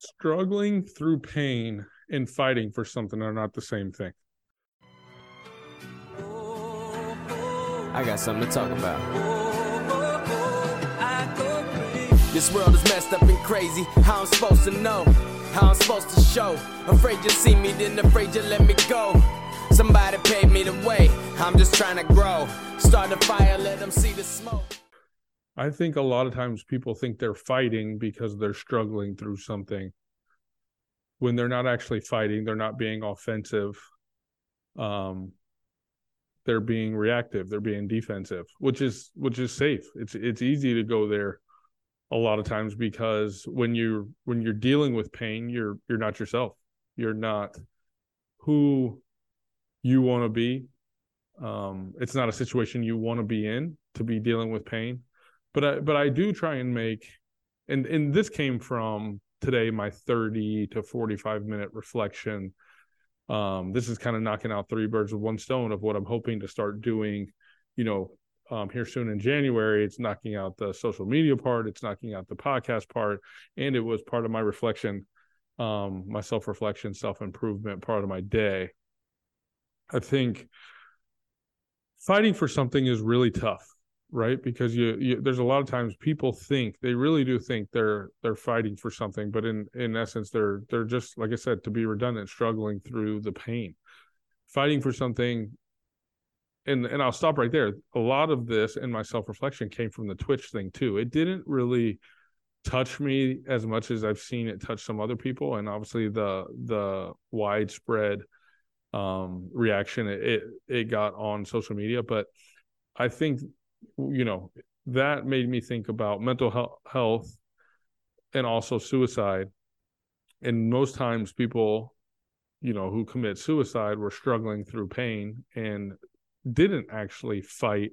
struggling through pain and fighting for something are not the same thing. I got something to talk about. This world is messed up and crazy. How I'm supposed to know? How I'm supposed to show? Afraid you see me, then afraid you let me go. Somebody paid me the way. I'm just trying to grow. Start a fire, let them see the smoke. I think a lot of times people think they're fighting because they're struggling through something when they're not actually fighting, they're not being offensive. Um, they're being reactive, they're being defensive, which is which is safe. It's it's easy to go there a lot of times because when you when you're dealing with pain, you're you're not yourself. You're not who you want to be. Um, it's not a situation you want to be in to be dealing with pain. But I but I do try and make and and this came from today my 30 to 45 minute reflection. Um, this is kind of knocking out three birds with one stone of what I'm hoping to start doing, you know, um, here soon in January. It's knocking out the social media part, it's knocking out the podcast part, and it was part of my reflection, um, my self reflection, self improvement part of my day. I think fighting for something is really tough right? Because you, you, there's a lot of times people think they really do think they're they're fighting for something but in in essence they're they're just like i said to be redundant struggling through the pain. Fighting for something and and i'll stop right there. A lot of this in my self-reflection came from the twitch thing too. It didn't really touch me as much as i've seen it touch some other people and obviously the the widespread um reaction it, it, it got on social media but i think you know that made me think about mental health and also suicide and most times people you know who commit suicide were struggling through pain and didn't actually fight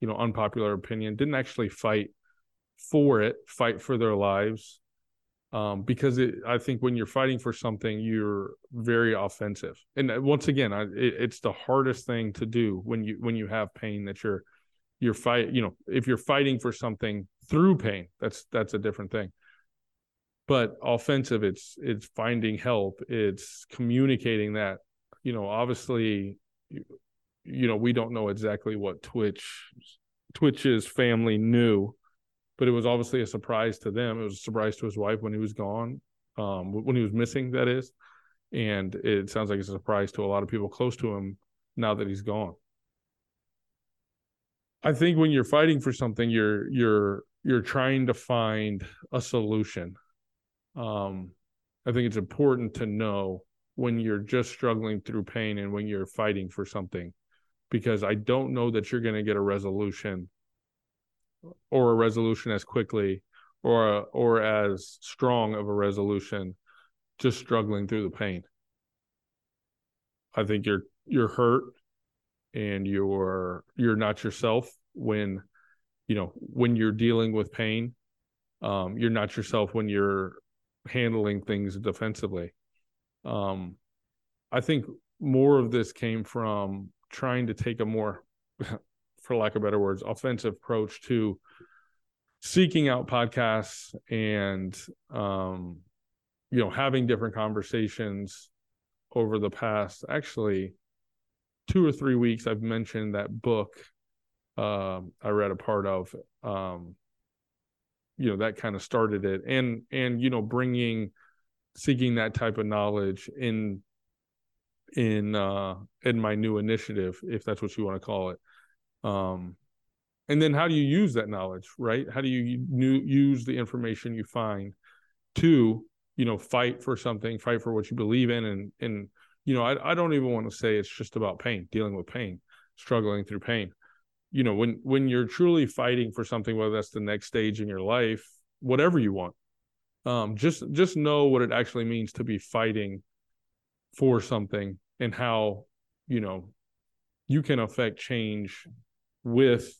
you know unpopular opinion didn't actually fight for it fight for their lives um, because it, I think when you're fighting for something, you're very offensive. And uh, once again, I, it, it's the hardest thing to do when you when you have pain that you're you're fight you know if you're fighting for something through pain that's that's a different thing. But offensive it's it's finding help it's communicating that you know obviously you, you know we don't know exactly what twitch twitch's family knew but it was obviously a surprise to them. It was a surprise to his wife when he was gone um when he was missing that is. And it sounds like it's a surprise to a lot of people close to him now that he's gone I think when you're fighting for something, you're you're you're trying to find a solution. Um, I think it's important to know when you're just struggling through pain and when you're fighting for something, because I don't know that you're going to get a resolution or a resolution as quickly or a, or as strong of a resolution just struggling through the pain. I think you're you're hurt and you're you're not yourself when you know when you're dealing with pain um, you're not yourself when you're handling things defensively. Um, i think more of this came from trying to take a more for lack of better words offensive approach to seeking out podcasts and um, you know having different conversations over the past actually two or three weeks, I've mentioned that book um, I read a part of. Um, you know that kind of started it, and and you know bringing seeking that type of knowledge in in uh in my new initiative if that's what you want to call it um and then how do you use that knowledge right how do you use the information you find to you know fight for something fight for what you believe in and and you know, I, I don't even want to say it's just about pain, dealing with pain, struggling through pain. You know, when when you're truly fighting for something, whether that's the next stage in your life, whatever you want, um, just just know what it actually means to be fighting for something and how you know you can affect change with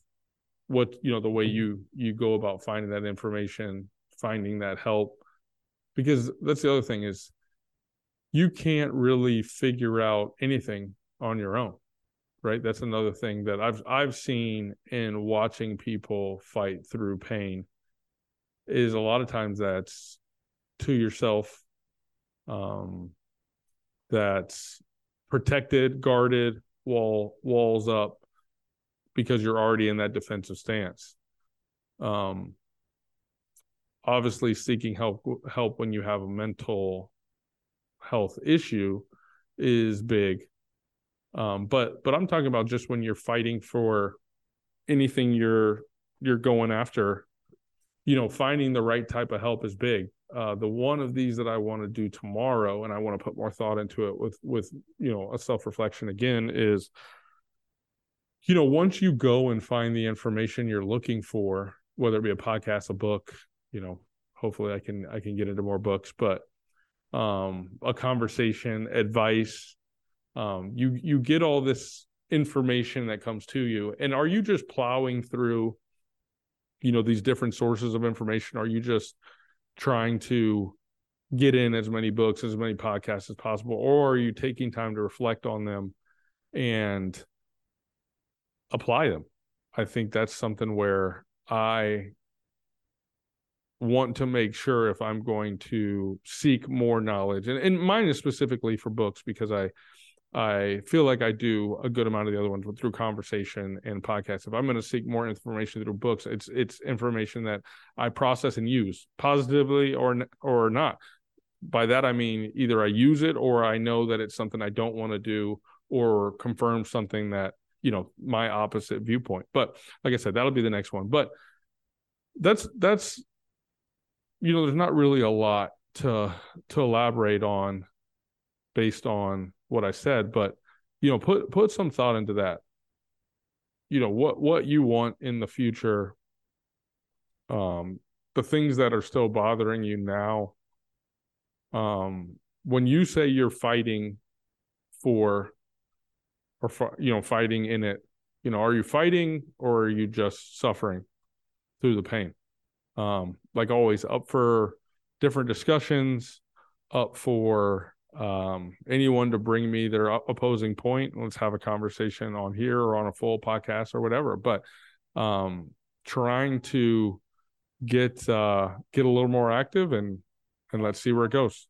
what you know the way you you go about finding that information finding that help because that's the other thing is you can't really figure out anything on your own right? That's another thing that i've i've seen in watching people fight through pain is a lot of times that's to yourself um that's protected guarded wall walls up because you're already in that defensive stance. Um obviously seeking help help when you have a mental health issue is big. Um but but i'm talking about just when you're fighting for anything you're you're going after you know finding the right type of help is big. Uh the one of these that i want to do tomorrow and i want to put more thought into it with with you know a self reflection again is you know once you go and find the information you're looking for whether it be a podcast a book you know hopefully i can i can get into more books but um a conversation advice um you you get all this information that comes to you. And are you just plowing through you know these different sources of information? Are you just trying to get in as many books as many podcasts as possible or are you taking time to reflect on them and apply them? I think that's something where i want to make sure if i'm going to seek more knowledge and, and mine is specifically for books because i I feel like I do a good amount of the other ones through conversation and podcasts. If I'm going to seek more information through books, it's it's information that I process and use positively or or not. By that I mean either I use it or I know that it's something I don't want to do or confirm something that you know my opposite viewpoint. But like I said, that'll be the next one. But that's that's you know there's not really a lot to to elaborate on based on what I said, but you know, put put some thought into that. You know, what what you want in the future, um, the things that are still bothering you now. Um, when you say you're fighting for or for, you know, fighting in it, you know, are you fighting or are you just suffering through the pain? Um, like always, up for different discussions, up for um, anyone to bring me their opposing point. Let's have a conversation on here or on a full podcast or whatever. But um, trying to get uh, get a little more active and and let's see where it goes.